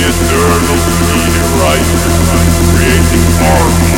the eternal meteorite, creating arms.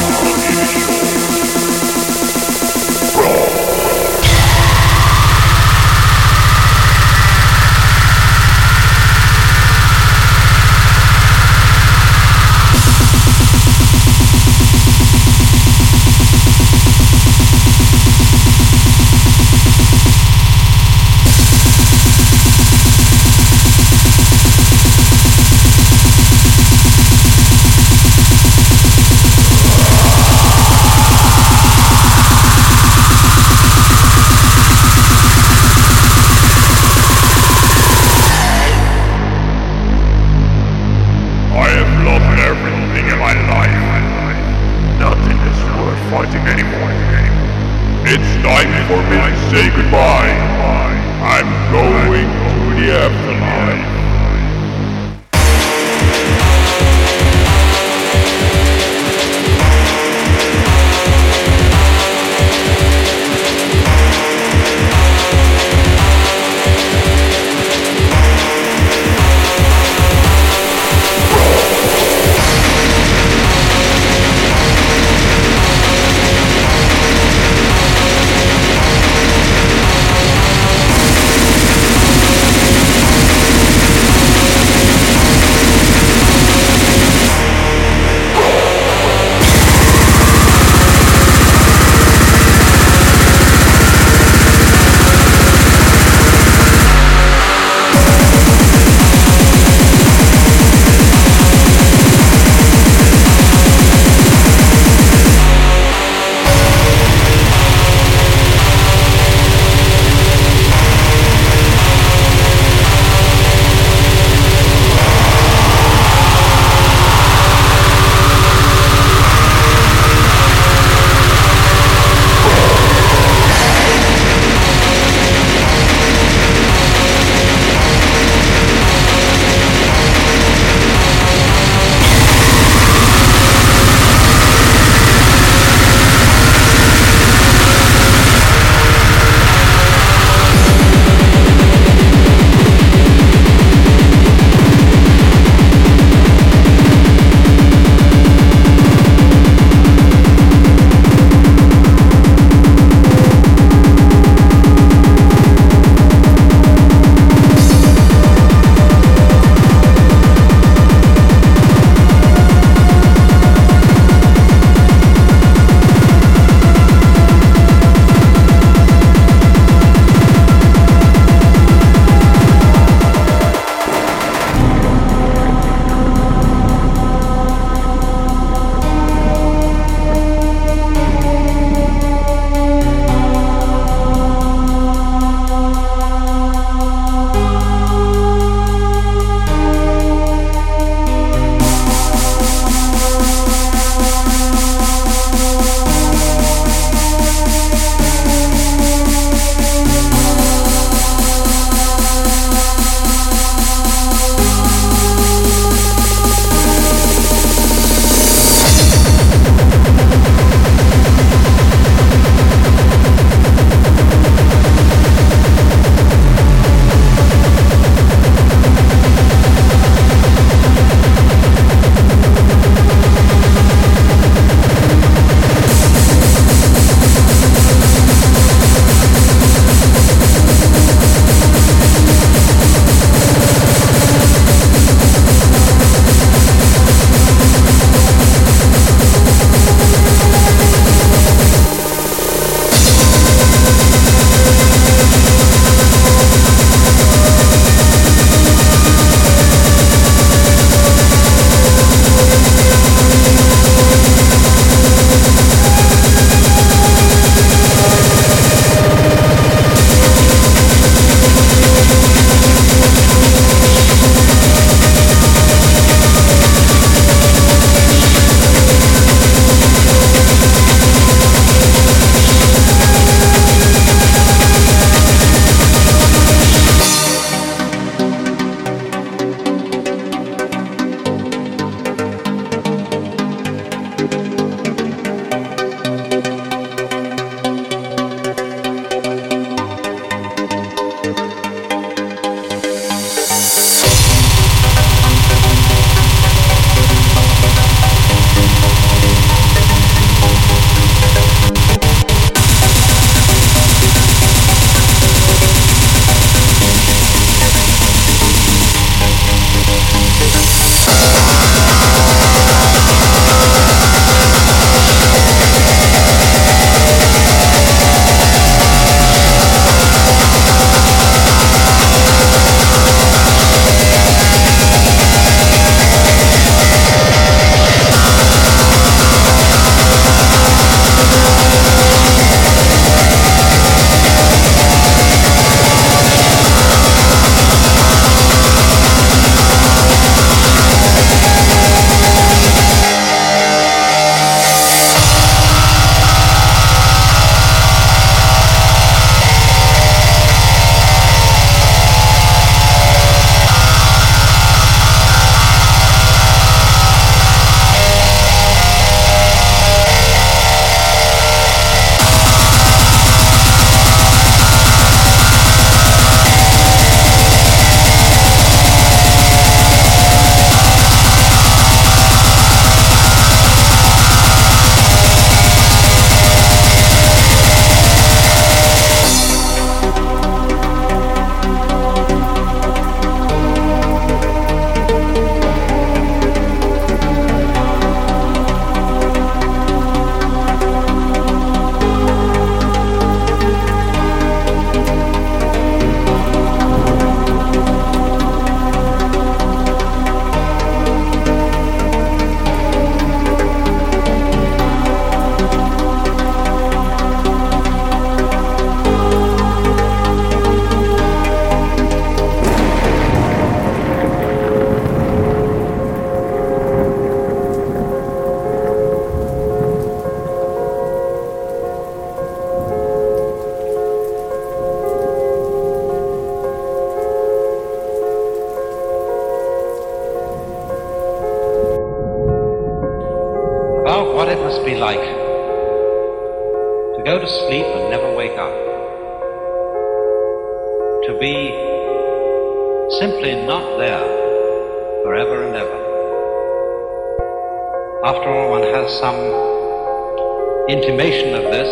Intimation of this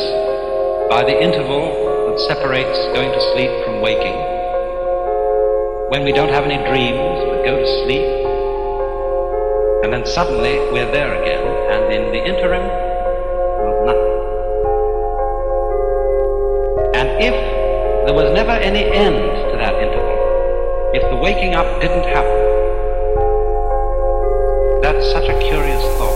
by the interval that separates going to sleep from waking. When we don't have any dreams, but go to sleep, and then suddenly we're there again, and in the interim, there's nothing. And if there was never any end to that interval, if the waking up didn't happen, that's such a curious thought.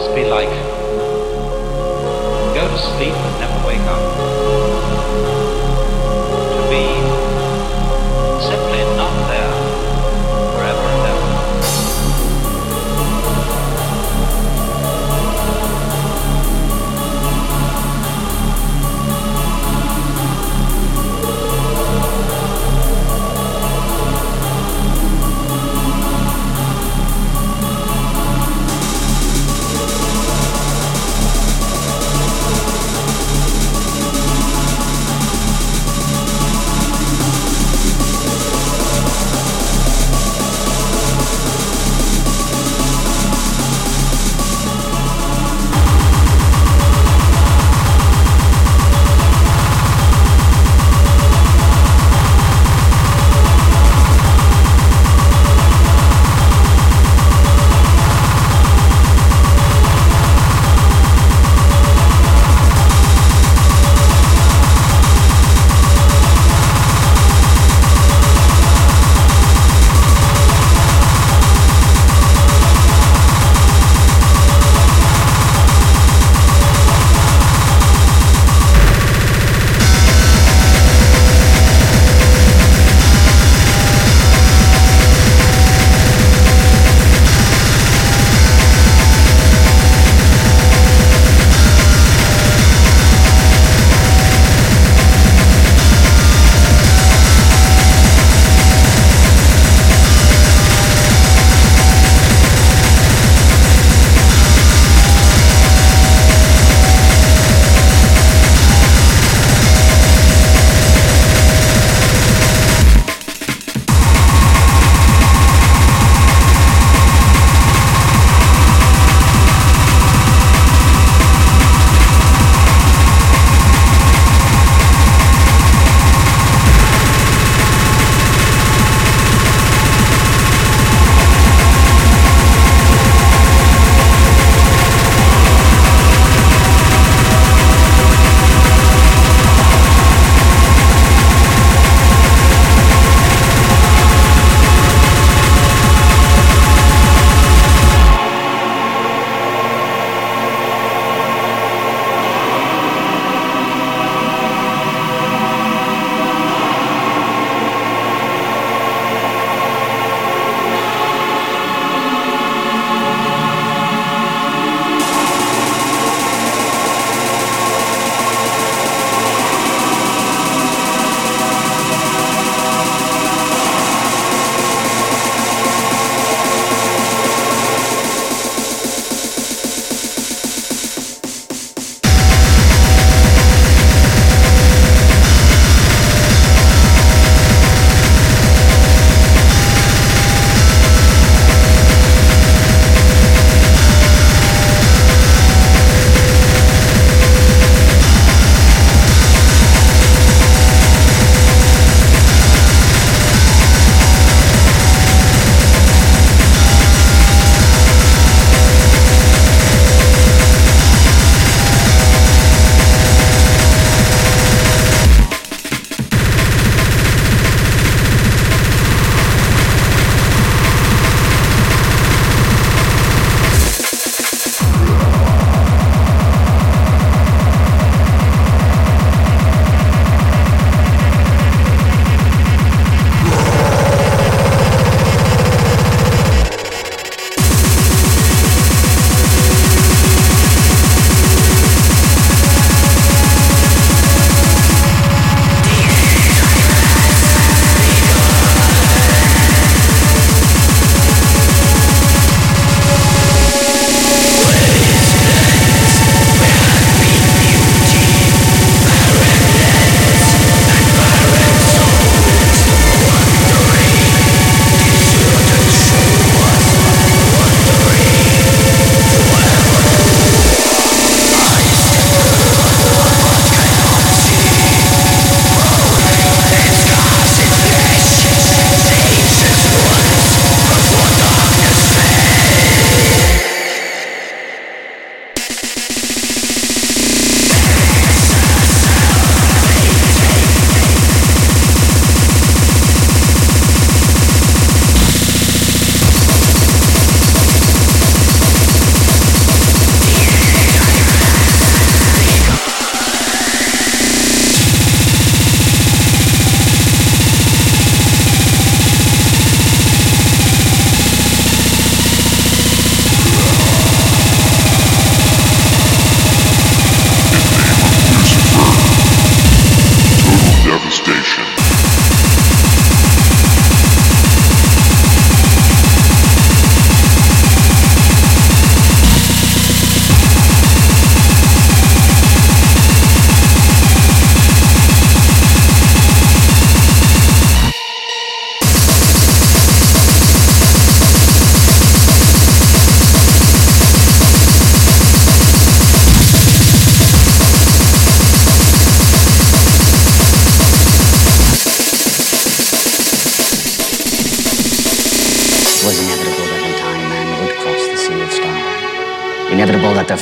Must be like. Go to sleep and never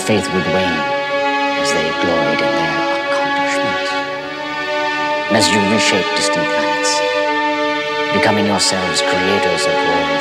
faith would wane as they gloried in their accomplishments. And as you reshape distant planets, becoming yourselves creators of worlds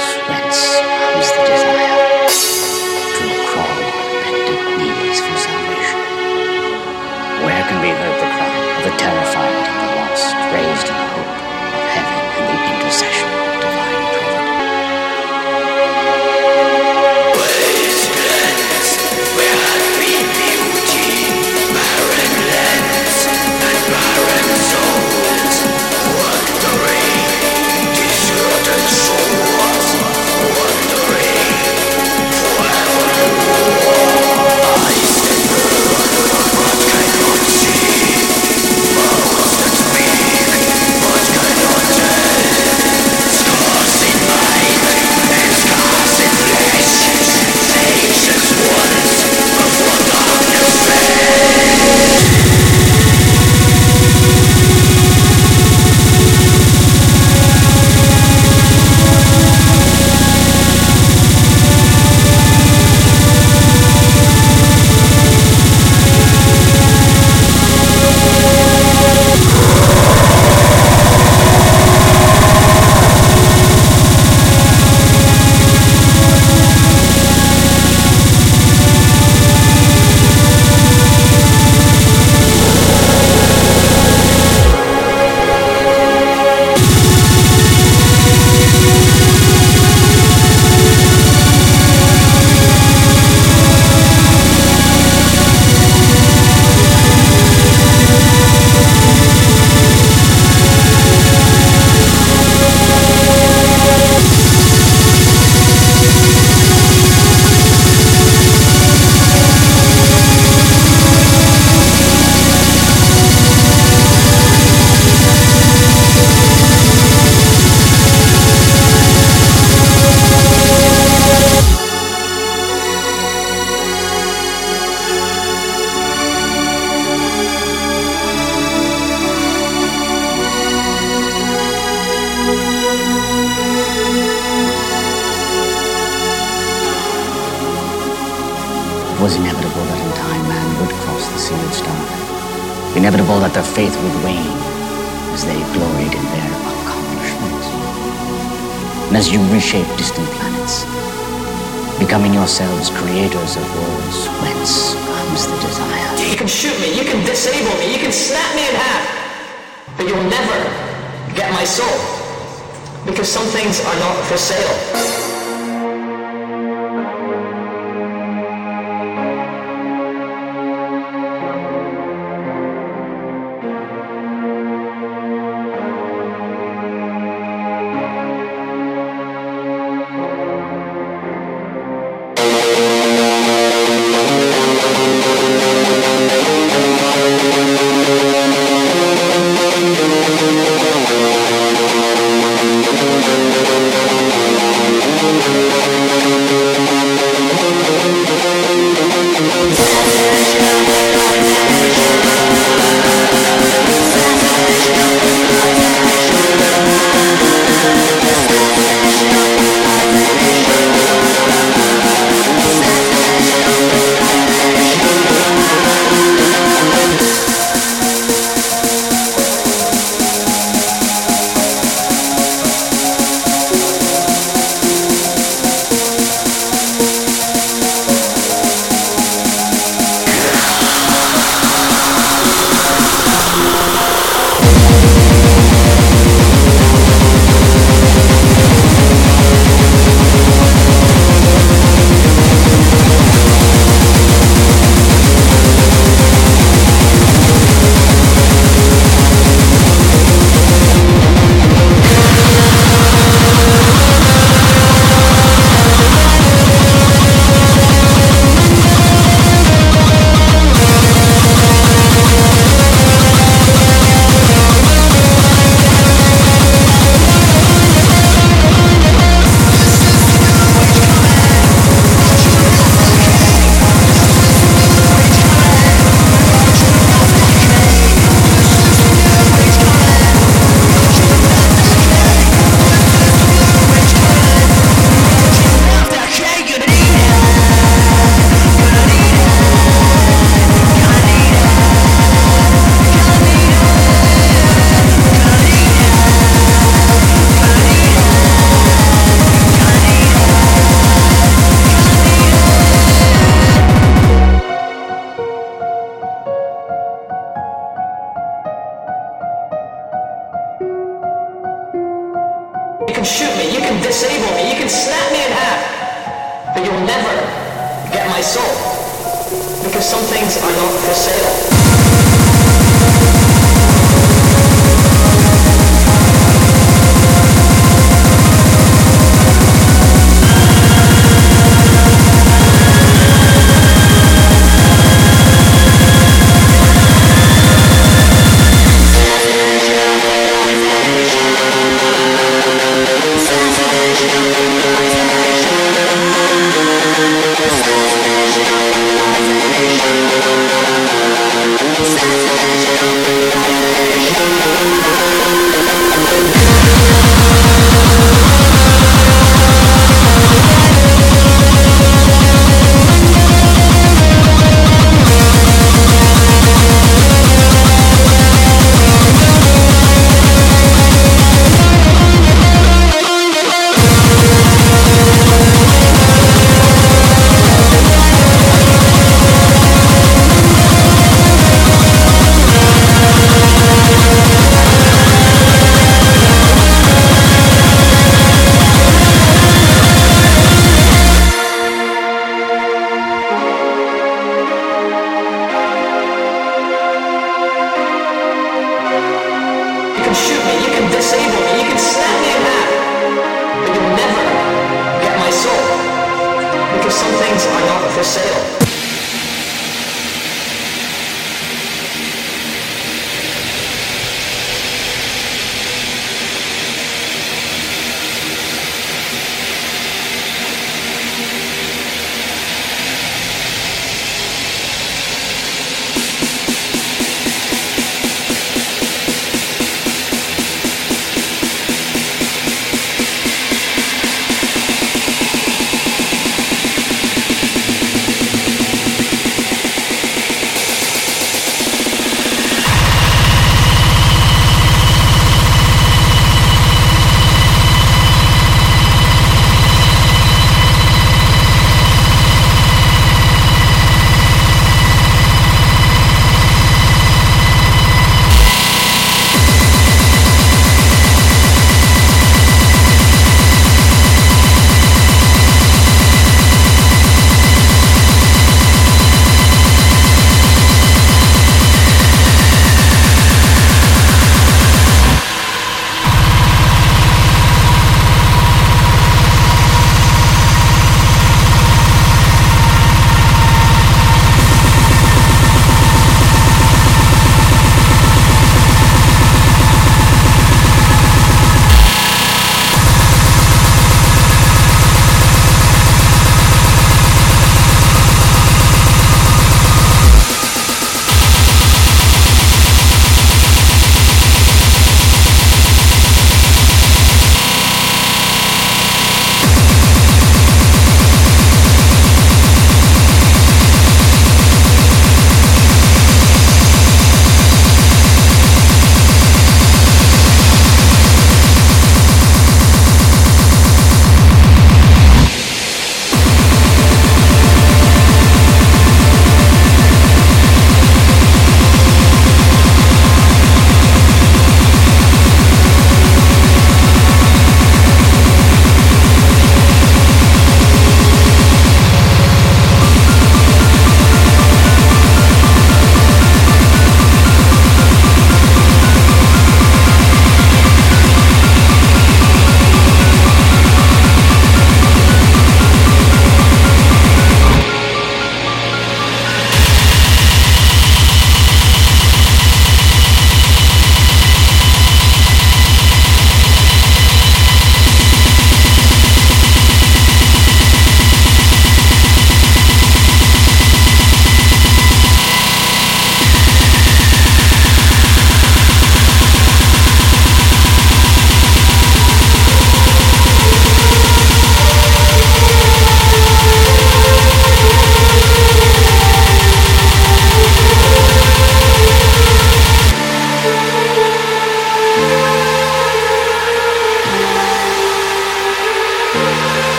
was inevitable that in time man would cross the sealed star. Inevitable that their faith would wane as they gloried in their accomplishments. And as you reshape distant planets, becoming yourselves creators of worlds whence comes the desire. You can shoot me, you can disable me, you can snap me in half, but you'll never get my soul. Because some things are not for sale.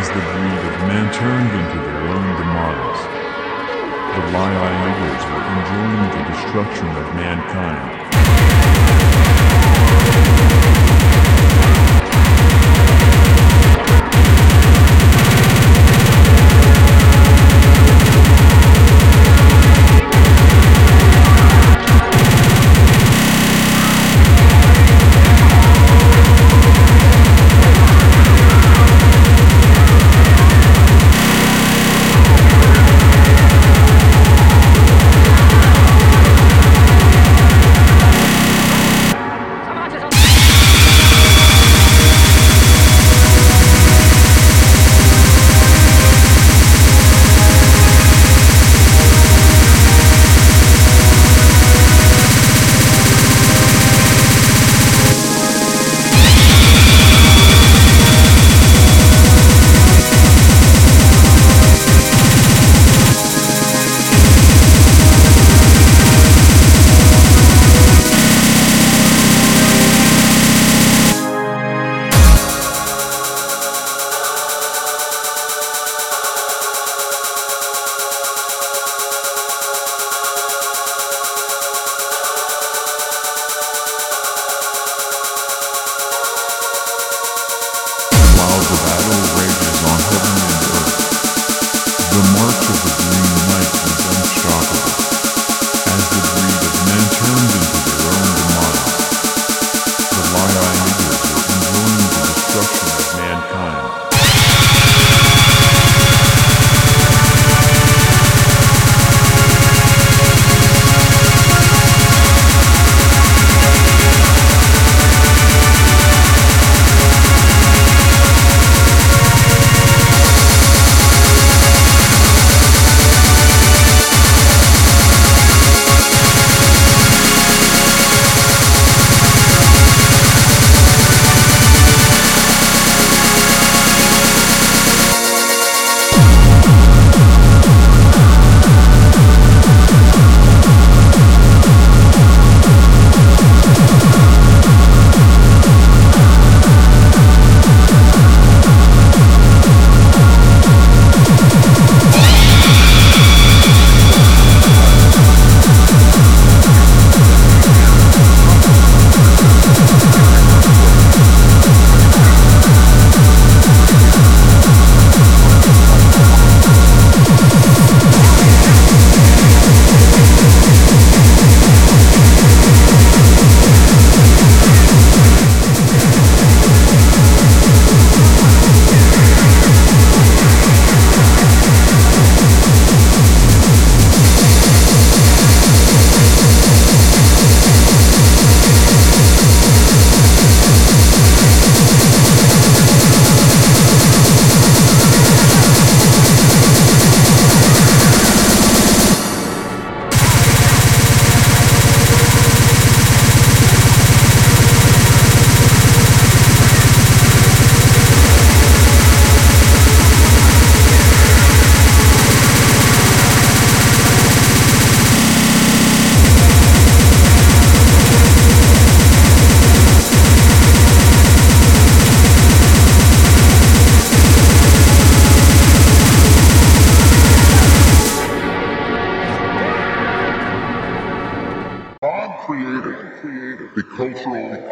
As the greed of men turned into their own demise. The Lions were enjoying the destruction of mankind.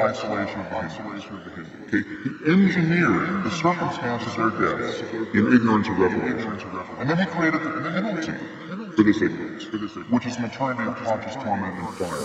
Isolation of the Hindus. Okay? He engineered the circumstances of their deaths in ignorance of revelation. And then he created the penalty for this ignorance, which is maternity of conscious torment and fire.